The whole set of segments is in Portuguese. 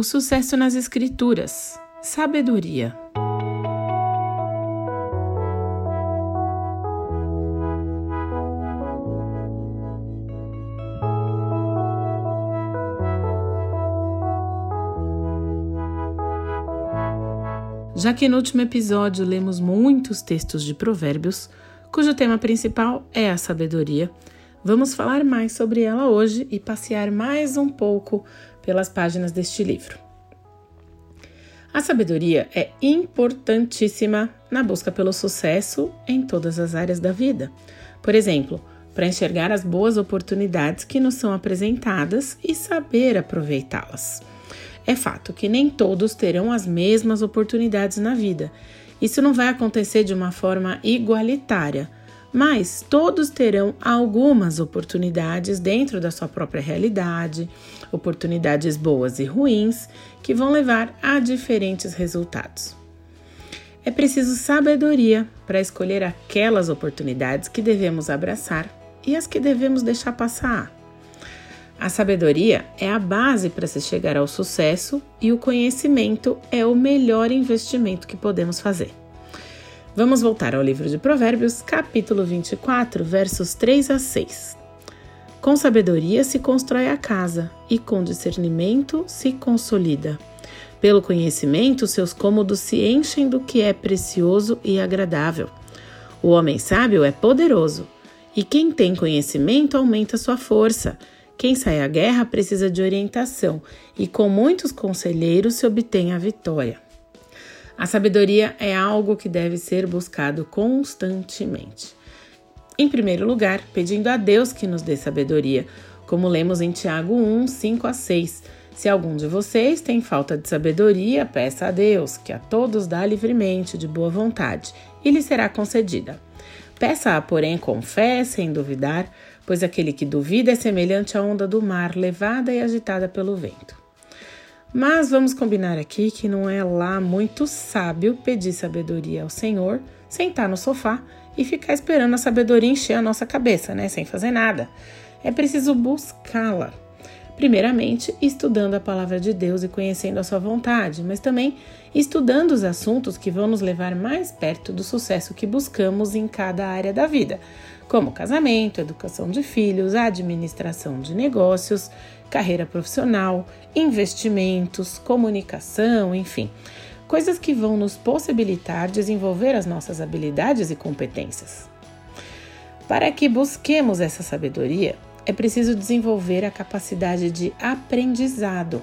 O sucesso nas escrituras. Sabedoria. Já que no último episódio lemos muitos textos de Provérbios, cujo tema principal é a sabedoria, vamos falar mais sobre ela hoje e passear mais um pouco pelas páginas deste livro. A sabedoria é importantíssima na busca pelo sucesso em todas as áreas da vida. Por exemplo, para enxergar as boas oportunidades que nos são apresentadas e saber aproveitá-las. É fato que nem todos terão as mesmas oportunidades na vida. Isso não vai acontecer de uma forma igualitária, mas todos terão algumas oportunidades dentro da sua própria realidade, oportunidades boas e ruins que vão levar a diferentes resultados. É preciso sabedoria para escolher aquelas oportunidades que devemos abraçar e as que devemos deixar passar. A sabedoria é a base para se chegar ao sucesso e o conhecimento é o melhor investimento que podemos fazer. Vamos voltar ao livro de Provérbios, capítulo 24, versos 3 a 6. Com sabedoria se constrói a casa, e com discernimento se consolida. Pelo conhecimento, seus cômodos se enchem do que é precioso e agradável. O homem sábio é poderoso, e quem tem conhecimento aumenta sua força. Quem sai à guerra precisa de orientação, e com muitos conselheiros se obtém a vitória. A sabedoria é algo que deve ser buscado constantemente. Em primeiro lugar, pedindo a Deus que nos dê sabedoria, como lemos em Tiago 1, 5 a 6. Se algum de vocês tem falta de sabedoria, peça a Deus, que a todos dá livremente, de boa vontade, e lhe será concedida. Peça-a, porém, com fé, sem duvidar, pois aquele que duvida é semelhante à onda do mar, levada e agitada pelo vento. Mas vamos combinar aqui que não é lá muito sábio pedir sabedoria ao Senhor, sentar no sofá e ficar esperando a sabedoria encher a nossa cabeça, né? Sem fazer nada. É preciso buscá-la. Primeiramente, estudando a palavra de Deus e conhecendo a sua vontade, mas também estudando os assuntos que vão nos levar mais perto do sucesso que buscamos em cada área da vida, como casamento, educação de filhos, administração de negócios, carreira profissional, investimentos, comunicação, enfim, coisas que vão nos possibilitar desenvolver as nossas habilidades e competências. Para que busquemos essa sabedoria, é preciso desenvolver a capacidade de aprendizado,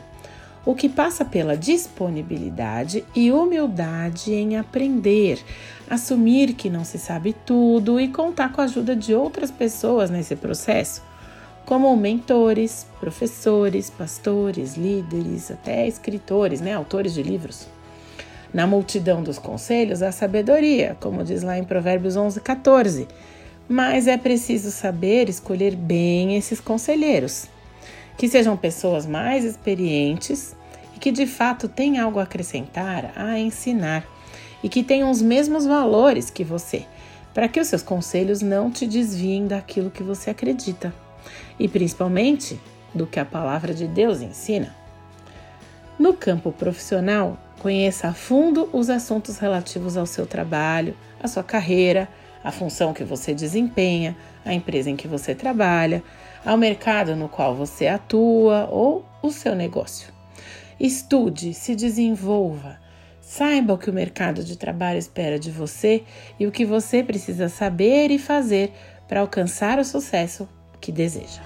o que passa pela disponibilidade e humildade em aprender, assumir que não se sabe tudo e contar com a ajuda de outras pessoas nesse processo, como mentores, professores, pastores, líderes, até escritores, né, autores de livros. Na multidão dos conselhos há sabedoria, como diz lá em Provérbios 11, 14 mas é preciso saber escolher bem esses conselheiros, que sejam pessoas mais experientes e que de fato têm algo a acrescentar, a ensinar e que tenham os mesmos valores que você, para que os seus conselhos não te desviem daquilo que você acredita e principalmente do que a palavra de Deus ensina. No campo profissional, conheça a fundo os assuntos relativos ao seu trabalho, à sua carreira, a função que você desempenha, a empresa em que você trabalha, ao mercado no qual você atua ou o seu negócio. Estude, se desenvolva, saiba o que o mercado de trabalho espera de você e o que você precisa saber e fazer para alcançar o sucesso que deseja.